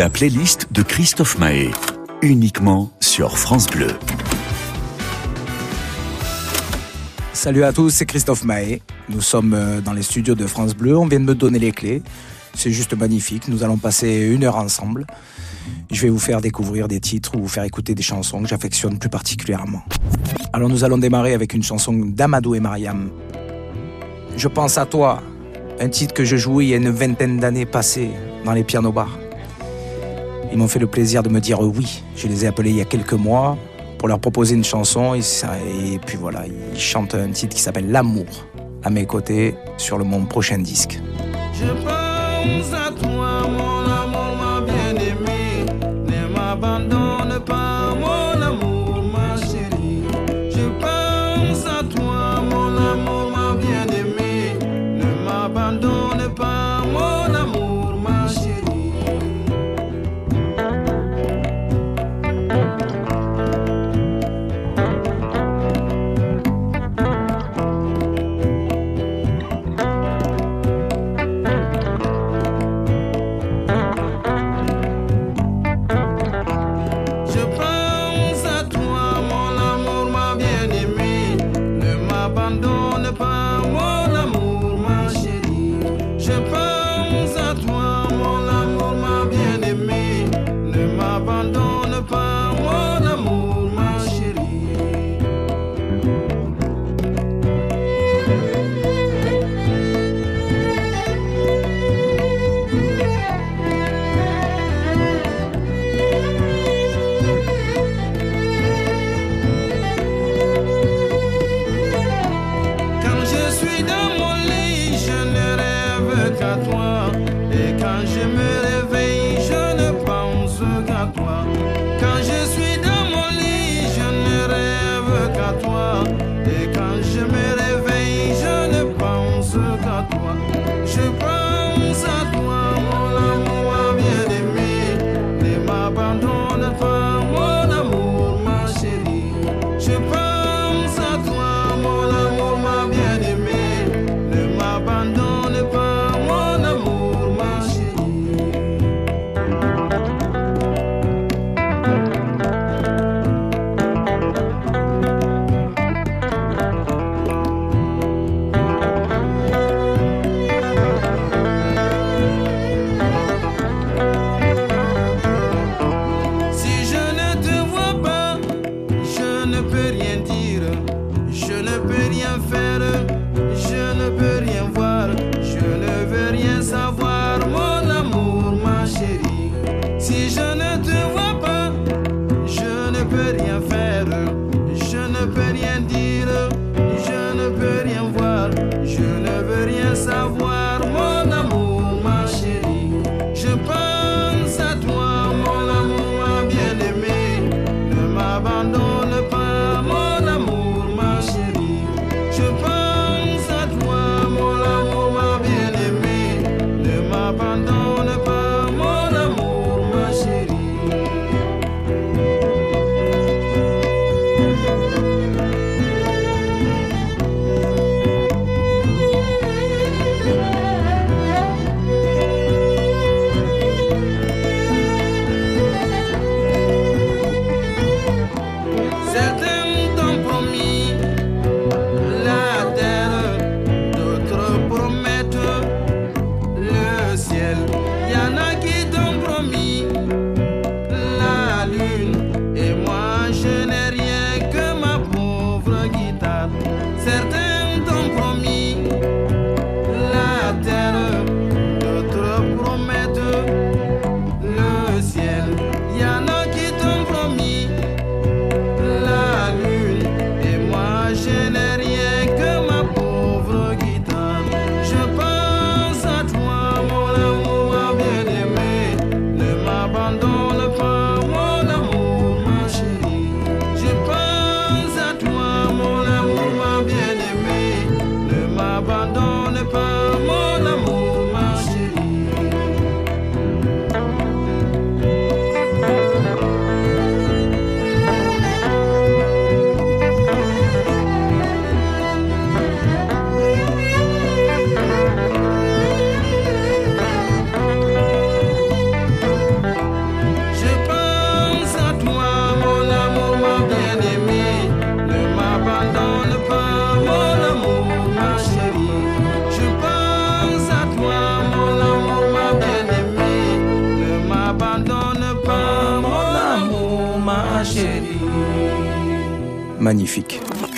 la playlist de Christophe Mahé, uniquement sur France Bleu. Salut à tous, c'est Christophe Mahé. Nous sommes euh, dans les studios de France Bleu, on vient de me donner les clés. C'est juste magnifique, nous allons passer une heure ensemble. Je vais vous faire découvrir des titres ou vous faire écouter des chansons que j'affectionne plus particulièrement. Alors nous allons démarrer avec une chanson d'Amadou et Mariam. Je pense à toi, un titre que je jouais il y a une vingtaine d'années passées dans les pianos bars. Ils m'ont fait le plaisir de me dire oui. Je les ai appelés il y a quelques mois pour leur proposer une chanson. Et, puis voilà, ils chantent un titre qui s'appelle L'amour à mes côtés sur le, mon prochain disque. Je pense à toi, mon amour, ma bien-aimée, ne m'abandonne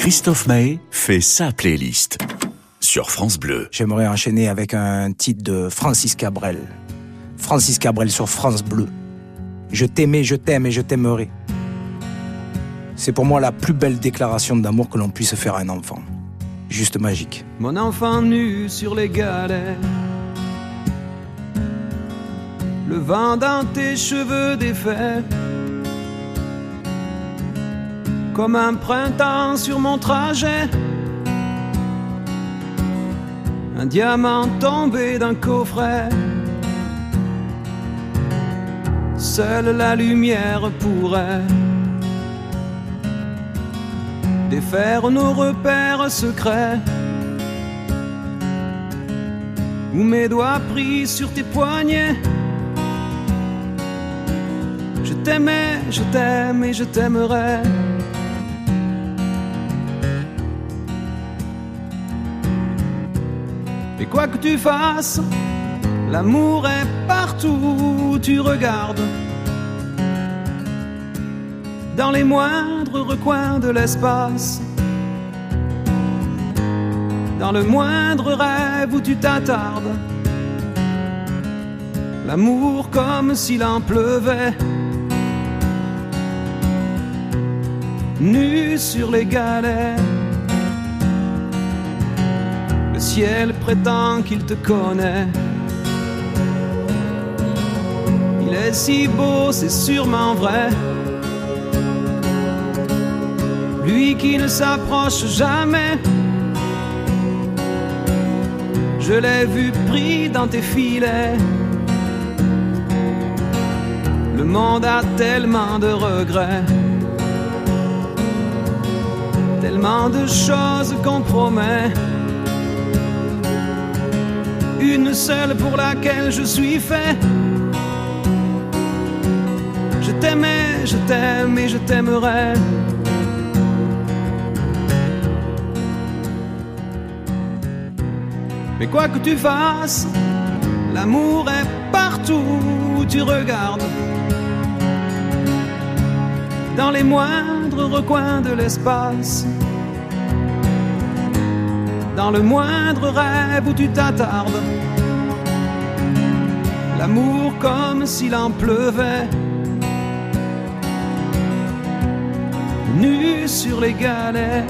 Christophe Mahé fait sa playlist sur France Bleu. J'aimerais enchaîner avec un titre de Francis Cabrel. Francis Cabrel sur France Bleu. Je t'aimais, je t'aime et je t'aimerai. C'est pour moi la plus belle déclaration d'amour que l'on puisse faire à un enfant. Juste magique. Mon enfant nu sur les galets. Le vent dans tes cheveux défaits. Comme un printemps sur mon trajet. Un diamant tombé d'un coffret. Seule la lumière pourrait défaire nos repères secrets. Où mes doigts pris sur tes poignets. Je t'aimais, je t'aime et je t'aimerai. Que tu fasses, l'amour est partout où tu regardes. Dans les moindres recoins de l'espace. Dans le moindre rêve où tu t'attardes. L'amour comme s'il en pleuvait. Nu sur les galets. Le ciel prétend qu'il te connaît. Il est si beau, c'est sûrement vrai. Lui qui ne s'approche jamais. Je l'ai vu pris dans tes filets. Le monde a tellement de regrets. Tellement de choses qu'on promet. Une seule pour laquelle je suis fait. Je t'aimais, je t'aime et je t'aimerai. Mais quoi que tu fasses, l'amour est partout où tu regardes. Dans les moindres recoins de l'espace. Dans le moindre rêve où tu t'attardes. L'amour comme s'il en pleuvait. Nu sur les galets.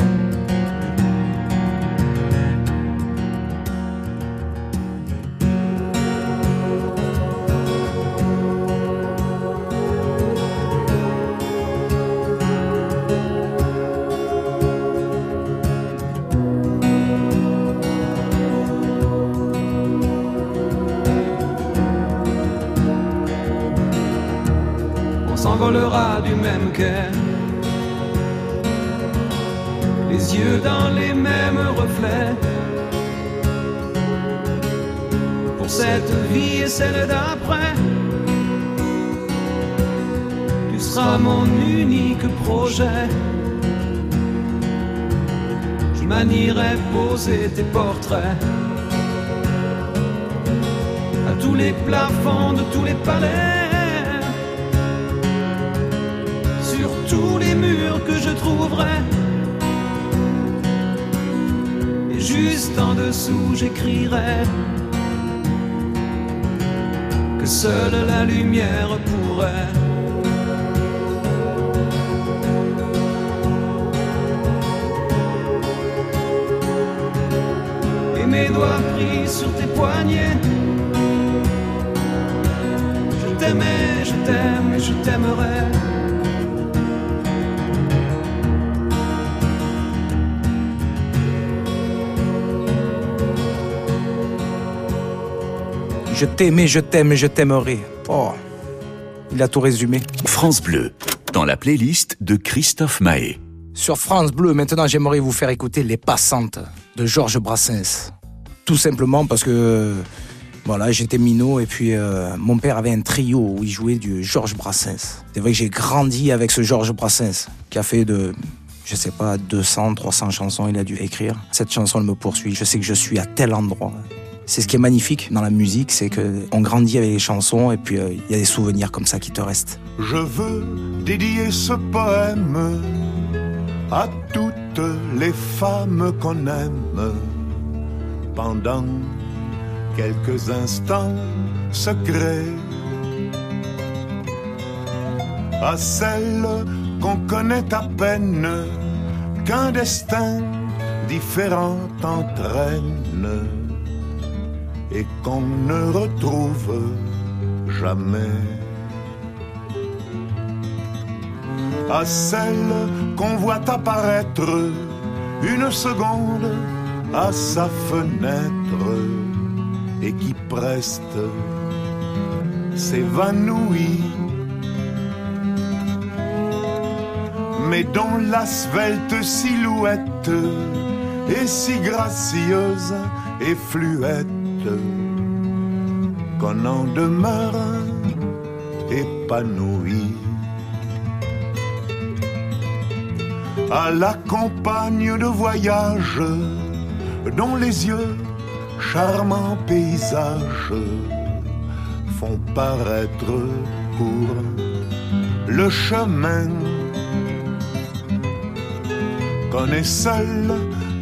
Les yeux dans les mêmes reflets. Pour cette vie et celle d'après, tu seras mon unique projet. Je manierai poser tes portraits à tous les plafonds de tous les palais. Je trouverai. Et juste en dessous, j'écrirai que seule la lumière pourrait. Et mes doigts pris sur tes poignets. Je t'aimais, je t'aime et je t'aimerai. Je t'aimais, je t'aime et je t'aimerai. Oh, il a tout résumé. France Bleu, dans la playlist de Christophe Mahé. Sur France Bleu, maintenant, j'aimerais vous faire écouter Les Passantes de Georges Brassens. Tout simplement parce que voilà, j'étais minot et puis euh, mon père avait un trio où il jouait du Georges Brassens. C'est vrai que j'ai grandi avec ce Georges Brassens qui a fait de je sais pas 200 300 chansons il a dû écrire. Cette chanson elle me poursuit. Je sais que je suis à tel endroit C'est ce qui est magnifique dans la musique, c'est qu'on grandit avec les chansons et puis euh, il y a des souvenirs comme ça qui te restent. Je veux dédier ce poème à toutes les femmes qu'on aime pendant quelques instants secrets. À celles qu'on connaît à peine, qu'un destin différent entraîne et qu'on ne retrouve jamais. À celles qu'on voit apparaître une seconde à sa fenêtre et qui preste s'évanouit. Mais dont la svelte silhouette est si gracieuse et fluette qu'on en demeure épanoui. À la campagne de voyage, dont les yeux, charmants paysages, font paraître pour le chemin qu'on est seul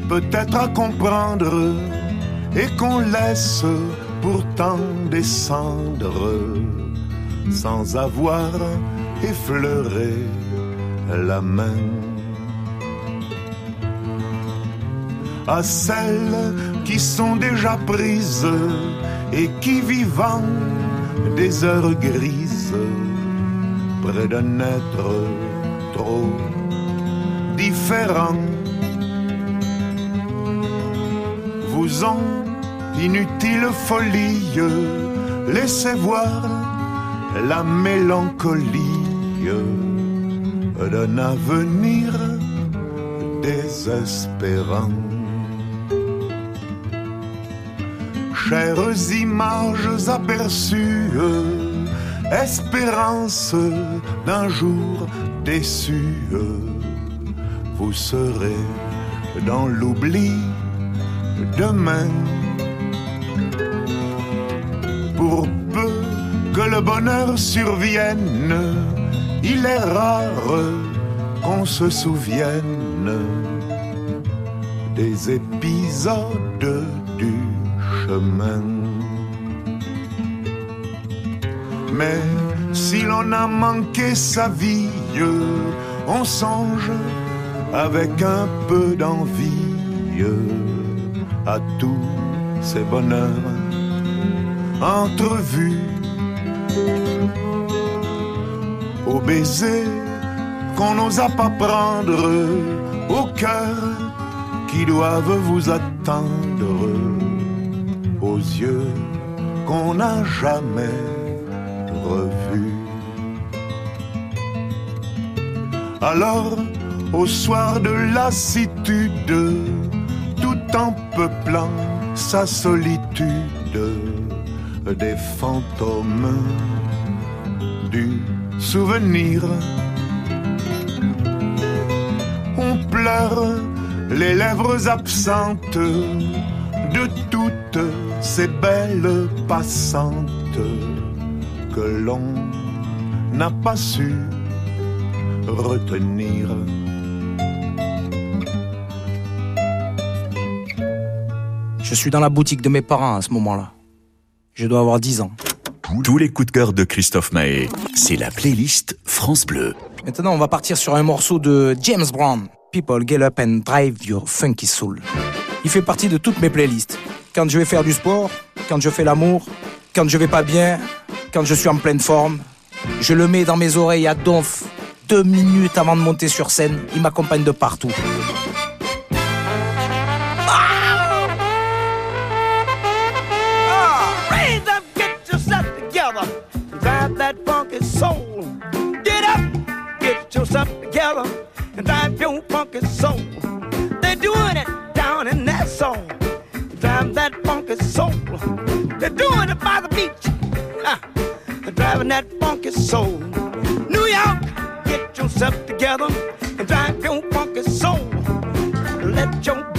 peut-être à comprendre et qu'on laisse pourtant descendre sans avoir effleuré la main. À celles qui sont déjà prises et qui vivant des heures grises près d'un être trop différent ont inutile folie, laissez voir la mélancolie d'un avenir désespérant. Chères images aperçues, espérance d'un jour déçu, vous serez dans l'oubli demain. Pour peu que le bonheur survienne, il est rare qu'on se souvienne des épisodes du chemin. Mais si l'on a manqué sa vie, on songe avec un peu d'envie à tous ces bonheurs entrevus, aux baisers qu'on n'osa pas prendre, au cœur qui doivent vous attendre, aux yeux qu'on n'a jamais revus. Alors, au soir de lassitude, tout en peuplant sa solitude, des fantômes du souvenir. On pleure les lèvres absentes de toutes ces belles passantes que l'on n'a pas su retenir. Je suis dans la boutique de mes parents à ce moment-là. Je dois avoir 10 ans. Tous les coups de cœur de Christophe Maé, c'est la playlist France Bleu. Maintenant, on va partir sur un morceau de James Brown. People get up and drive your funky soul. Il fait partie de toutes mes playlists. Quand je vais faire du sport, quand je fais l'amour, quand je vais pas bien, quand je suis en pleine forme, je le mets dans mes oreilles à donf deux minutes avant de monter sur scène. Il m'accompagne de partout. Together. And drive your funky soul. They're doing it down in that song. Drive that funky soul. They're doing it by the beach. Ah, driving that funky soul. New York, get yourself together and drive your funky soul. Let your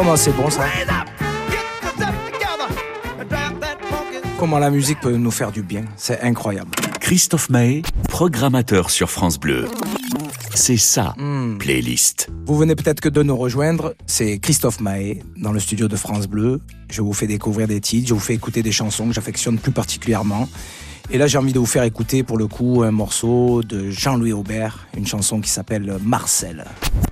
Comment c'est bon ça Comment la musique peut nous faire du bien, c'est incroyable. Christophe Mahé, programmateur sur France Bleu. C'est ça, hmm. playlist. Vous venez peut-être que de nous rejoindre, c'est Christophe Mahé dans le studio de France Bleu. Je vous fais découvrir des titres, je vous fais écouter des chansons que j'affectionne plus particulièrement. Et là, j'ai envie de vous faire écouter pour le coup un morceau de Jean-Louis Aubert, une chanson qui s'appelle Marcel.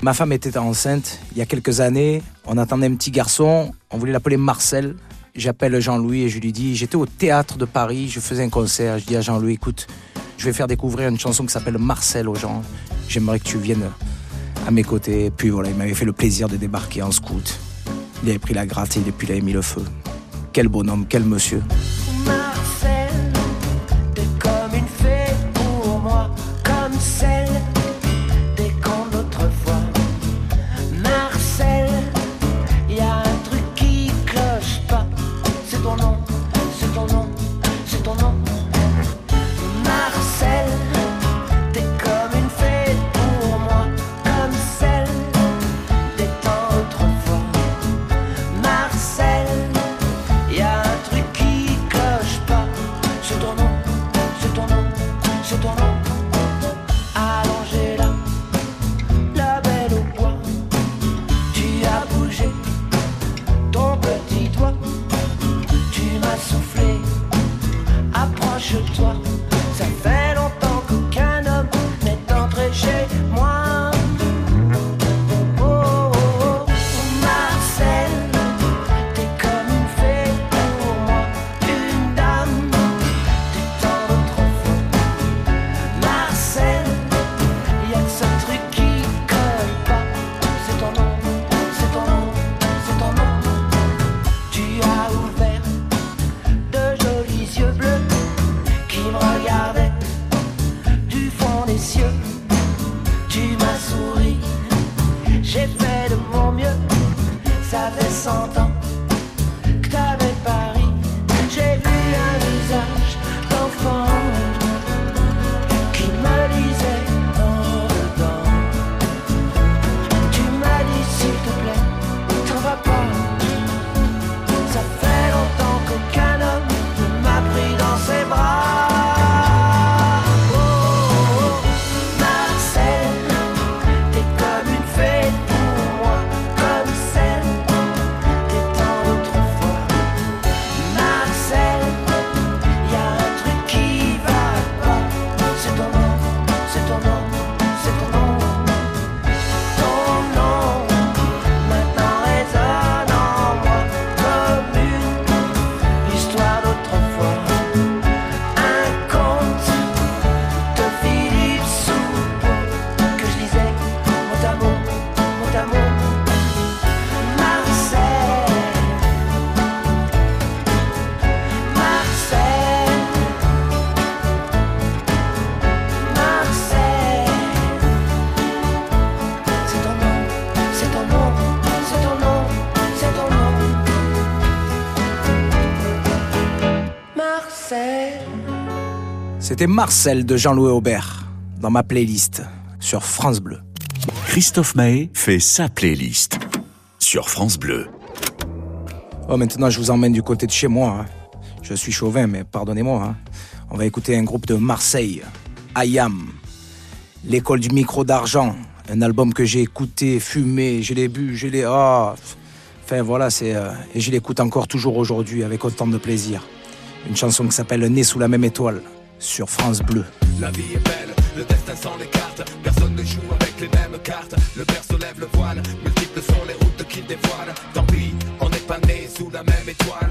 Ma femme était enceinte il y a quelques années. On attendait un petit garçon. On voulait l'appeler Marcel. J'appelle Jean-Louis et je lui dis J'étais au théâtre de Paris, je faisais un concert. Je dis à Jean-Louis Écoute, je vais faire découvrir une chanson qui s'appelle Marcel aux gens. J'aimerais que tu viennes à mes côtés. Puis voilà, il m'avait fait le plaisir de débarquer en scout. Il avait pris la gratte et depuis il avait mis le feu. Quel bonhomme, quel monsieur. C'était Marcel de Jean-Louis Aubert dans ma playlist sur France Bleu. Christophe Mahé fait sa playlist sur France Bleu. Oh, maintenant, je vous emmène du côté de chez moi. hein. Je suis chauvin, mais pardonnez-moi. hein. On va écouter un groupe de Marseille, Ayam, l'école du micro d'argent, un album que j'ai écouté, fumé, je l'ai bu, je l'ai. Ah, enfin voilà, c'est euh, et je l'écoute encore toujours aujourd'hui avec autant de plaisir. Une chanson qui s'appelle Né sous la même étoile sur France Bleu. La vie est belle, le destin sans les cartes. Personne ne joue avec les mêmes cartes. Le berceau lève le voile, multiples sont les routes qu'il dévoile. Tant pis, on n'est pas né sous la même étoile.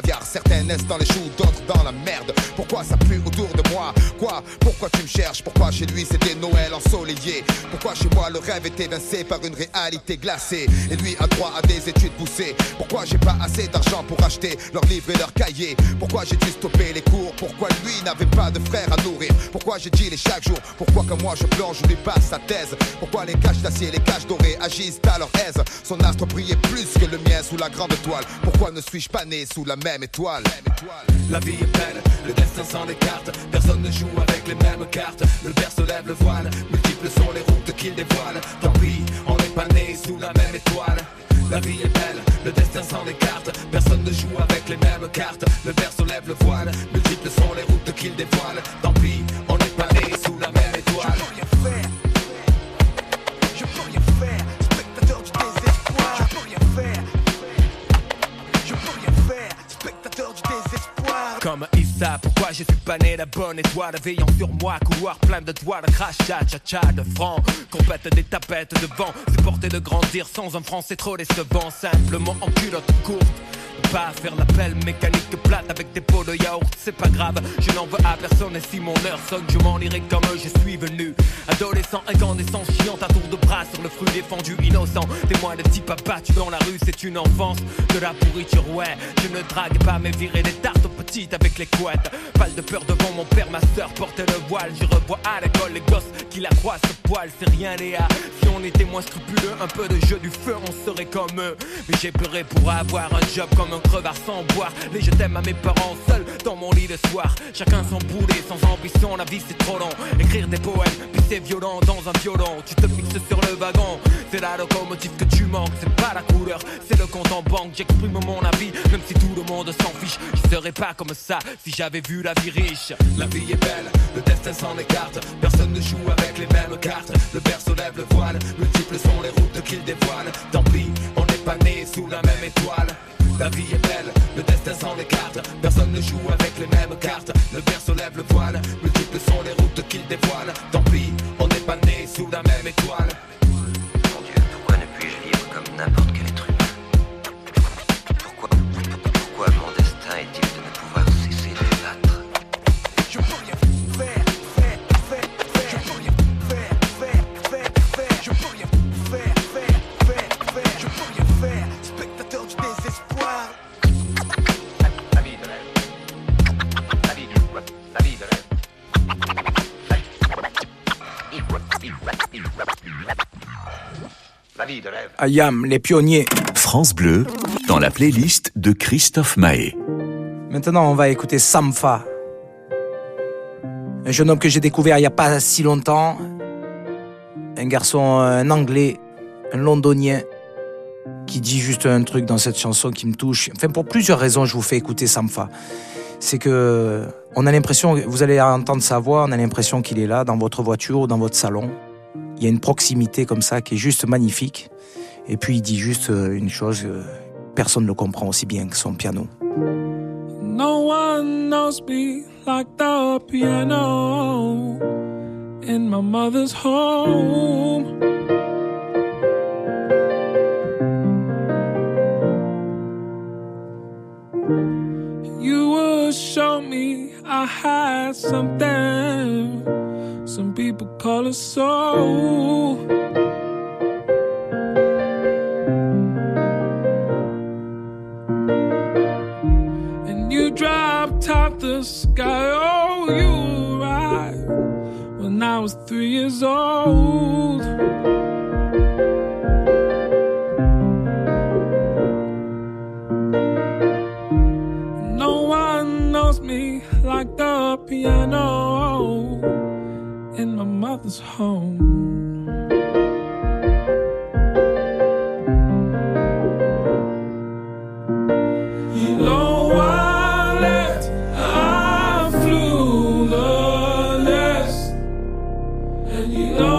caviar. Certains naissent dans les choux, d'autres dans la merde. Pourquoi ça pue autour de moi? Quoi? Pourquoi tu me cherches? Pourquoi chez lui c'était Noël ensoleillé? Pourquoi chez moi le rêve est évincé par une réalité glacée? Et lui a droit à des études poussées. Pourquoi j'ai pas assez d'argent pour acheter leurs livres et leurs cahiers? Pourquoi j'ai dû stopper les cours? Pourquoi lui n'avait pas de frère à nourrir? Pourquoi j'ai dit les chaque jour Pourquoi que moi je plonge, je lui passe sa thèse? Pourquoi les caches d'acier, les caches dorées agissent à leur aise? Son astre brillait plus que le mien sous la grande étoile Pourquoi ne suis-je pas né sous la La vie est belle, le destin sans les cartes. Personne ne joue avec les mêmes cartes. Le berceau lève le voile, multiples sont les routes qu'il dévoile. Tant pis, on n'est pas né sous la même étoile. La vie est belle, le destin sans les cartes. Personne ne joue avec les mêmes cartes. Le berceau lève le voile, multiples sont les routes qu'il dévoile. Tant pis, Comme Issa, pourquoi je suis pas né la bonne étoile Veillant sur moi, couloir plein de doigts de crachat, cha cha de francs Compète des tapettes de vent, supporter de grandir sans un franc c'est trop décevant Simplement en culotte courte pas faire l'appel mécanique plate avec des pots de yaourt, c'est pas grave, je n'en veux à personne et si mon heure sonne, je m'en irai comme je suis venu. Adolescent, incandescent, chiant à tour de bras sur le fruit défendu, innocent. Témoin de type abattu dans la rue, c'est une enfance de la pourriture, ouais. Je ne drague pas, mais virer des tartes aux petites avec les couettes. Pas de peur devant mon père, ma soeur portait le voile. Je revois à l'école les gosses qui la croient ce poil, c'est rien, Léa. Si on était moins scrupuleux, un peu de jeu du feu, on serait comme eux. Mais j'ai pleuré pour avoir un job comme un crevard sans boire. Les je t'aime à mes parents seuls dans mon lit le soir. Chacun sans boulet, sans ambition, la vie c'est trop long. Écrire des poèmes, puis c'est violent dans un violon. Tu te fixes sur le wagon, c'est la locomotive que tu manques. C'est pas la couleur, c'est le compte en banque. J'exprime mon avis, même si tout le monde s'en fiche. Je serais pas comme ça si j'avais vu la vie riche. La vie est belle, le destin s'en écarte. Personne ne joue avec les mêmes cartes. Le berceau lève le voile, multiples sont les routes qu'il dévoile. Tant pis, on n'est pas né sous la même étoile. La vie est belle, le destin s'en écarte. Personne ne joue avec les mêmes cartes. Le berceau lève le voile, multiples sont les routes qu'il dévoile. Ayam, les pionniers. France Bleu, dans la playlist de Christophe Mahé. Maintenant, on va écouter Samfa. Un jeune homme que j'ai découvert il n'y a pas si longtemps. Un garçon, un anglais, un londonien, qui dit juste un truc dans cette chanson qui me touche. Enfin, pour plusieurs raisons, je vous fais écouter Samfa. C'est que on a l'impression, vous allez entendre sa voix, on a l'impression qu'il est là, dans votre voiture ou dans votre salon. Il y a une proximité comme ça qui est juste magnifique. Et puis il dit juste euh, une chose, euh, personne ne le comprend aussi bien que son piano. No one knows me like the piano in my mother's home. You will show me me I had something some people call a soul. The sky, oh, you right when I was three years old. No one knows me like the piano in my mother's home. And you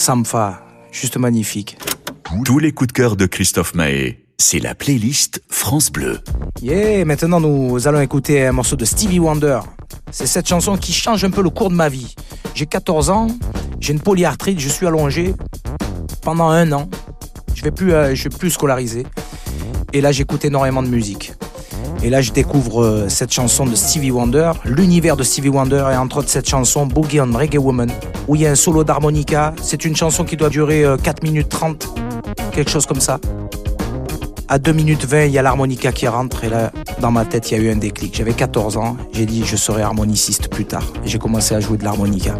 Samfa, juste magnifique. Tous les coups de cœur de Christophe Mahé, c'est la playlist France Bleu. Yeah, maintenant nous allons écouter un morceau de Stevie Wonder. C'est cette chanson qui change un peu le cours de ma vie. J'ai 14 ans, j'ai une polyarthrite, je suis allongé pendant un an. Je vais plus, euh, je suis plus scolarisé. Et là, j'écoute énormément de musique. Et là, je découvre euh, cette chanson de Stevie Wonder, l'univers de Stevie Wonder, et entre autres cette chanson Boogie on Reggae Woman, où il y a un solo d'harmonica. C'est une chanson qui doit durer euh, 4 minutes 30, quelque chose comme ça. À 2 minutes 20, il y a l'harmonica qui rentre, et là, dans ma tête, il y a eu un déclic. J'avais 14 ans, j'ai dit je serai harmoniciste plus tard. J'ai commencé à jouer de l'harmonica.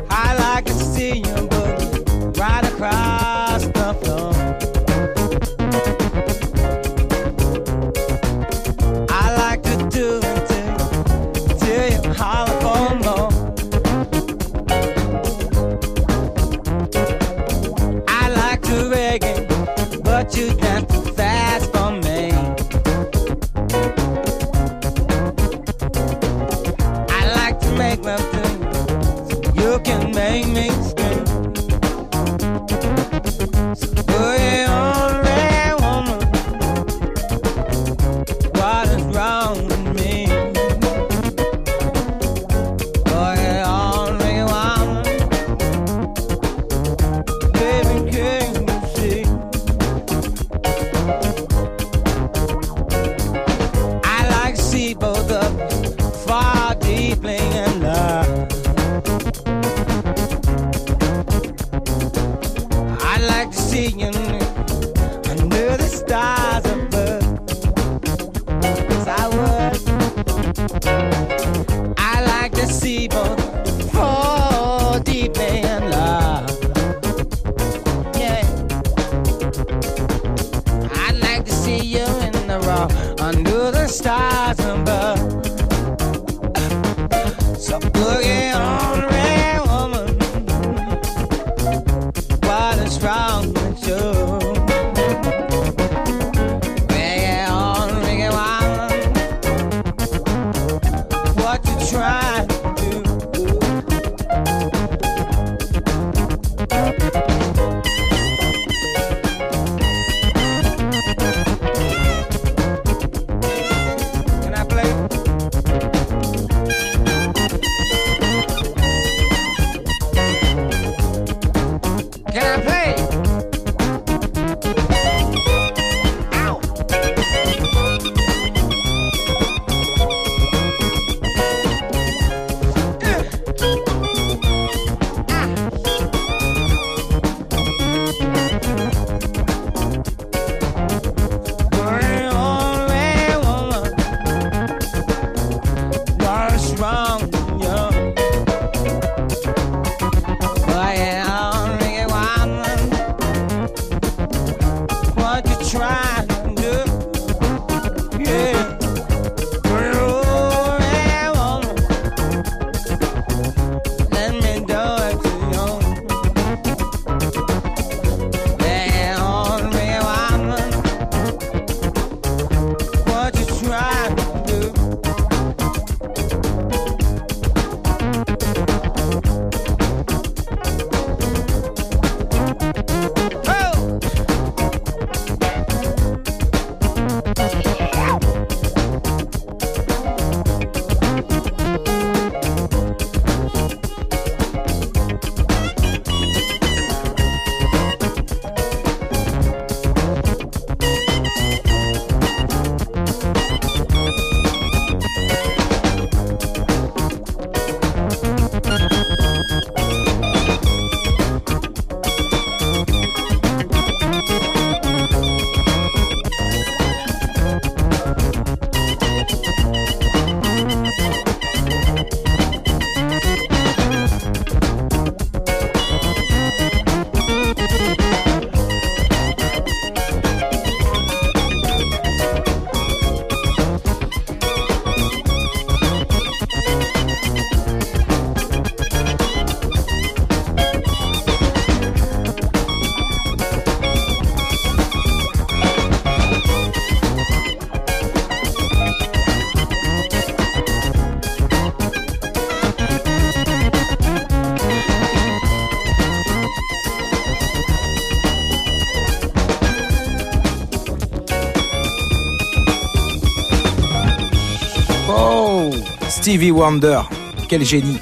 Stevie Wonder, quel génie,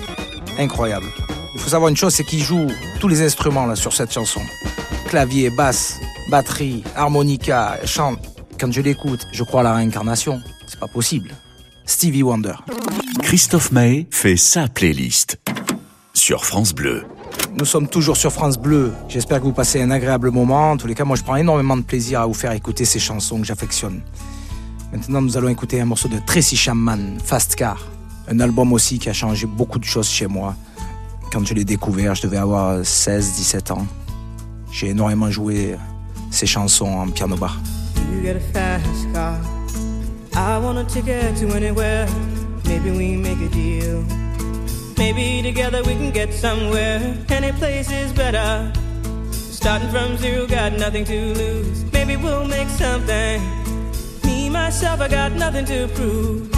incroyable. Il faut savoir une chose, c'est qu'il joue tous les instruments là sur cette chanson. Clavier, basse, batterie, harmonica, chant. Quand je l'écoute, je crois à la réincarnation. C'est pas possible. Stevie Wonder. Christophe Mahé fait sa playlist sur France Bleu. Nous sommes toujours sur France Bleu. J'espère que vous passez un agréable moment. En tous les cas, moi, je prends énormément de plaisir à vous faire écouter ces chansons que j'affectionne. Maintenant, nous allons écouter un morceau de Tracy Chapman, Fast Car. Un album aussi qui a changé beaucoup de choses chez moi. Quand je l'ai découvert, je devais avoir 16-17 ans. J'ai énormément joué ces chansons en piano bar. You get a fast car. I want a ticket to anywhere. Maybe we make a deal. Maybe together we can get somewhere. Any place is better. Starting from zero, got nothing to lose. Maybe we'll make something. Me, myself, I got nothing to prove.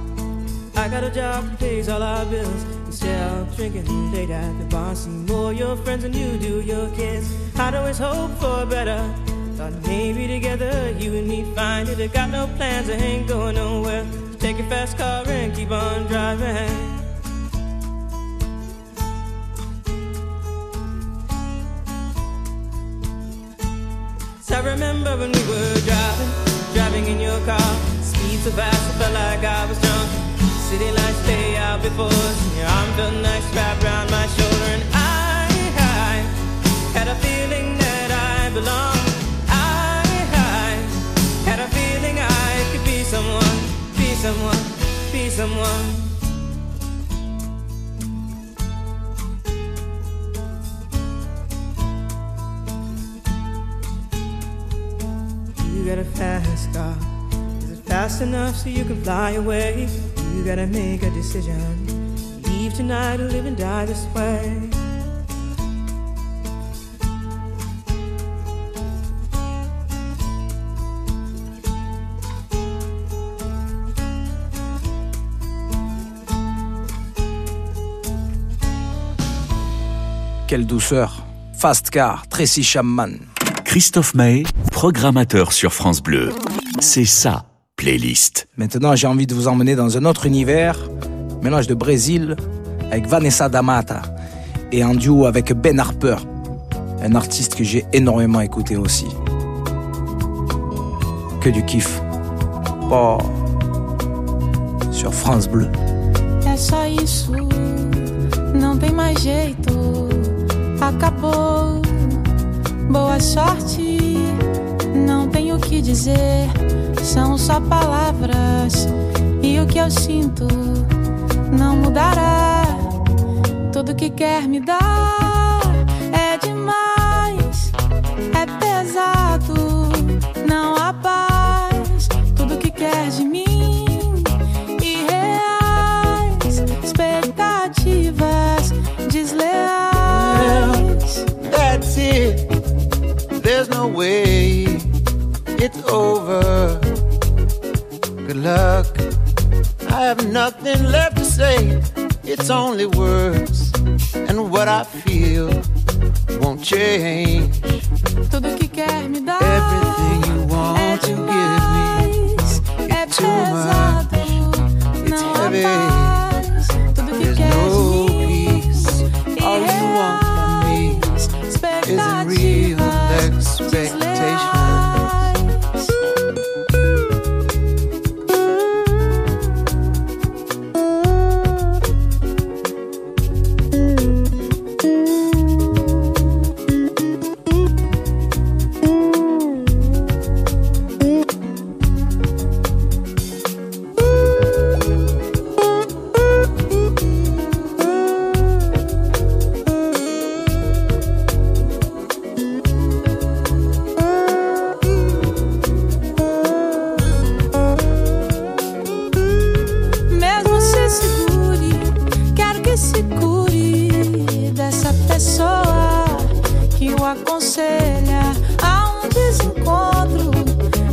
I got a job that pays all our bills. Instead of drinking late at the bar, see more your friends than you do your kids. I'd always hope for better. Thought maybe together you and me find it. I got no plans, I ain't going nowhere. So take your fast car and keep on driving. So I remember when we were driving, driving in your car. Speed so fast, I felt like I was drunk. City lights stay out before your arm felt nice wrapped around my shoulder. And I, I had a feeling that I belonged. I, I had a feeling I could be someone, be someone, be someone. You got a fast car. Is it fast enough so you can fly away? You gotta make a decision. Leave tonight or live and die this way. Quelle douceur. Fast Car, Tracy Chapman. Christophe Mahé, programmateur sur France Bleu. C'est ça playlist. Maintenant, j'ai envie de vous emmener dans un autre univers, mélange de Brésil avec Vanessa Damata et en duo avec Ben Harper, un artiste que j'ai énormément écouté aussi. Que du kiff. Oh. Sur France Bleu. É só isso, não tem mais jeito. Acabou. Boa sorte, não tenho o que dizer. São só palavras e o que eu sinto não mudará. Tudo que quer me dar é demais, é pesado, não há paz. Tudo que quer de mim irreais, expectativas desleais. That's it. There's no way it's over. Luck. I have nothing left to say. It's only words. And what I feel won't change. Tudo que quer me dar Everything you want é to give demais, é too much. It's heavy. Aconselha a um desencontro.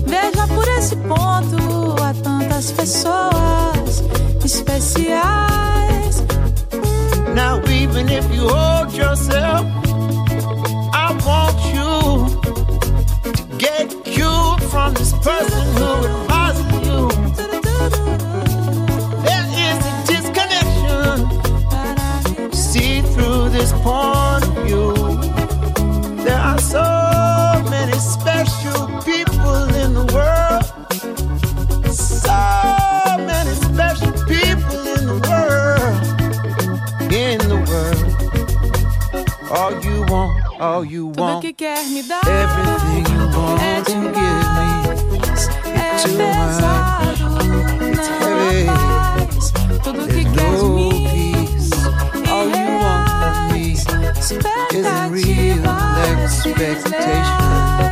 Veja por esse ponto há tantas pessoas especiais. Now, even if you hold yourself, I want you to get cured from this person who me dar everything you want é to give me. é pesado, It's não heavy. há paz. Tudo que There's quer de no mim peace. All you want from me isn't real expectation.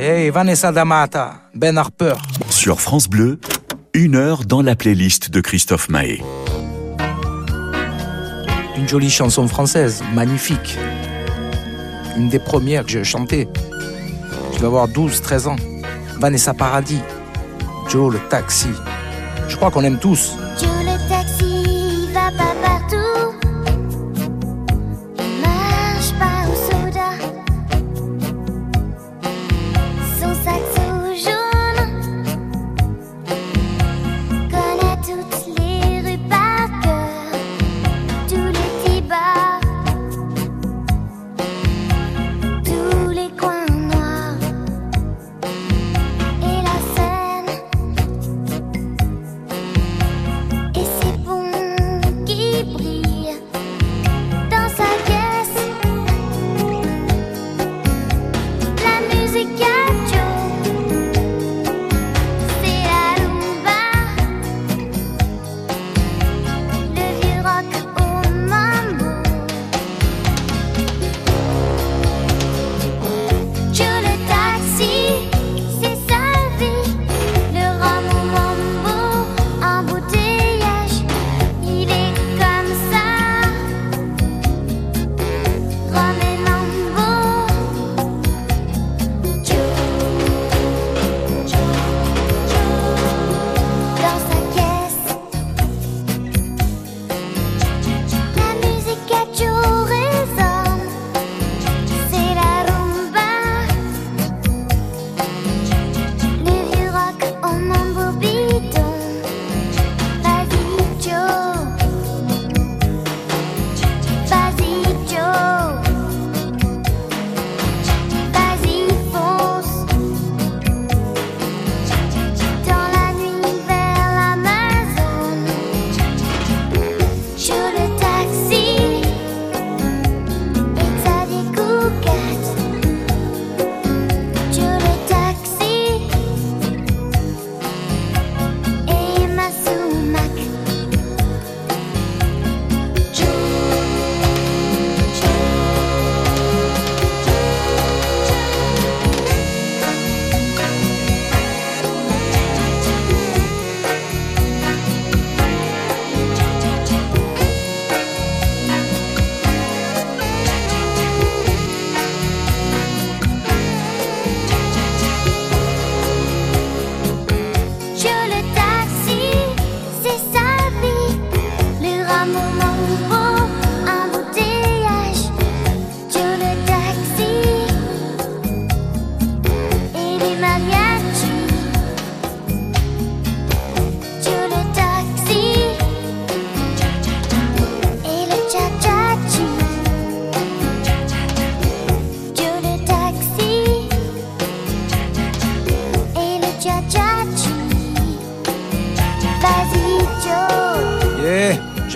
Hey, Vanessa Damata, Ben Harper. Sur France Bleu, une heure dans la playlist de Christophe Mahé. Une jolie chanson française, magnifique. Une des premières que j'ai chantées. Je dois avoir 12, 13 ans. Vanessa Paradis. Joe le taxi. Je crois qu'on aime tous.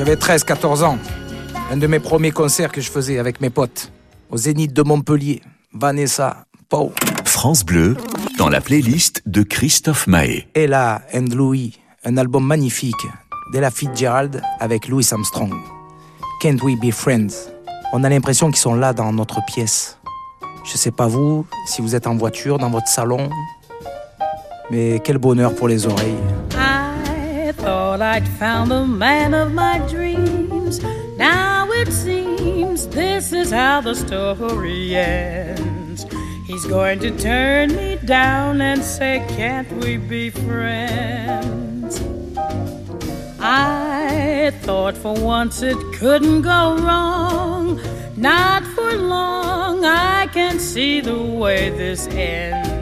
J'avais 13-14 ans. Un de mes premiers concerts que je faisais avec mes potes. Au Zénith de Montpellier. Vanessa, Pau. France Bleu, dans la playlist de Christophe Mahé. Ella and Louis. Un album magnifique d'Ella Fitzgerald avec Louis Armstrong. Can't We Be Friends? On a l'impression qu'ils sont là dans notre pièce. Je sais pas vous, si vous êtes en voiture, dans votre salon, mais quel bonheur pour les oreilles. Thought I'd found the man of my dreams. Now it seems this is how the story ends. He's going to turn me down and say, Can't we be friends? I thought for once it couldn't go wrong. Not for long, I can see the way this ends.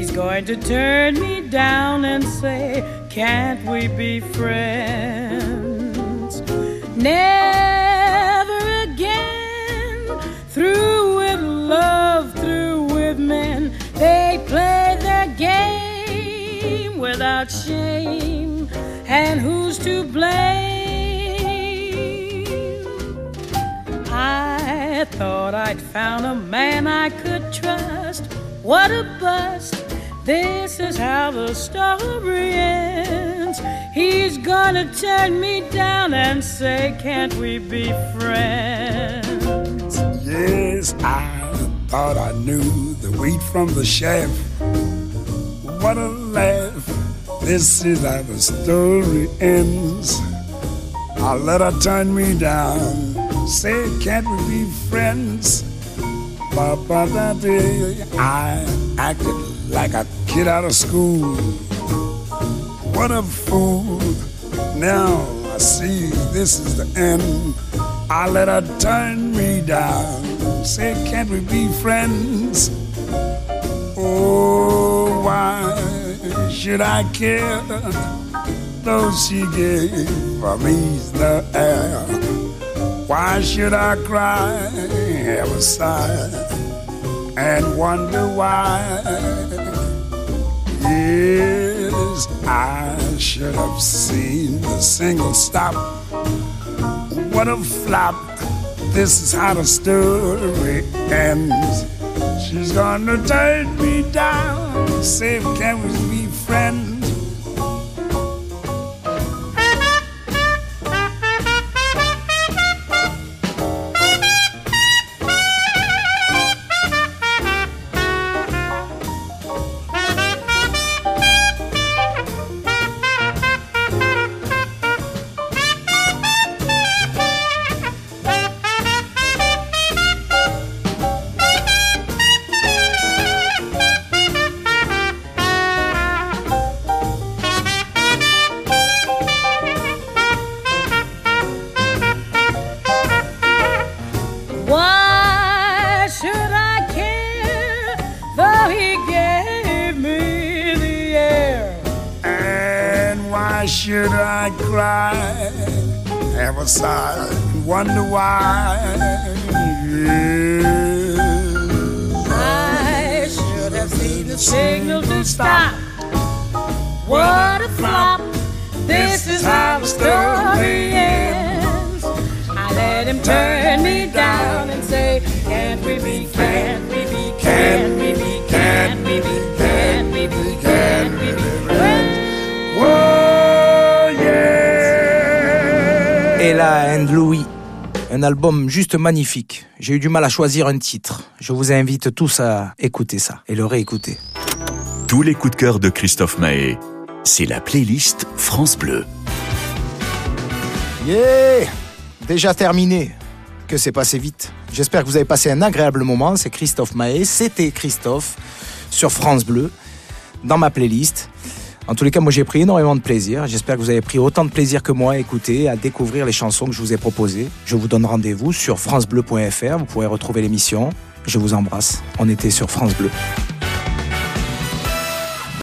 He's going to turn me down and say, Can't we be friends? Never again. Through with love, through with men. They play their game without shame. And who's to blame? I thought I'd found a man I could trust. What a bust. This is how the story ends. He's gonna turn me down and say, Can't we be friends? Yes, I thought I knew the wheat from the chaff. What a laugh. This is how the story ends. I let her turn me down. Say, can't we be friends? I acted like a kid out of school. What a fool. Now I see this is the end. I let her turn me down. Say, can't we be friends? Oh, why should I care? Though she gave me the air. Why should I cry, a sigh, and wonder why? Yes, I should have seen the single stop. What a flop. This is how the story ends. She's gonna turn me down. Say, can we be friends? Un album juste magnifique. J'ai eu du mal à choisir un titre. Je vous invite tous à écouter ça et le réécouter. Tous les coups de cœur de Christophe Mahé, c'est la playlist France Bleu. Yeah Déjà terminé. Que c'est passé vite? J'espère que vous avez passé un agréable moment. C'est Christophe Mahé. C'était Christophe sur France Bleu dans ma playlist. En tous les cas, moi j'ai pris énormément de plaisir. J'espère que vous avez pris autant de plaisir que moi à écouter, à découvrir les chansons que je vous ai proposées. Je vous donne rendez-vous sur francebleu.fr. Vous pourrez retrouver l'émission. Je vous embrasse. On était sur France Bleu.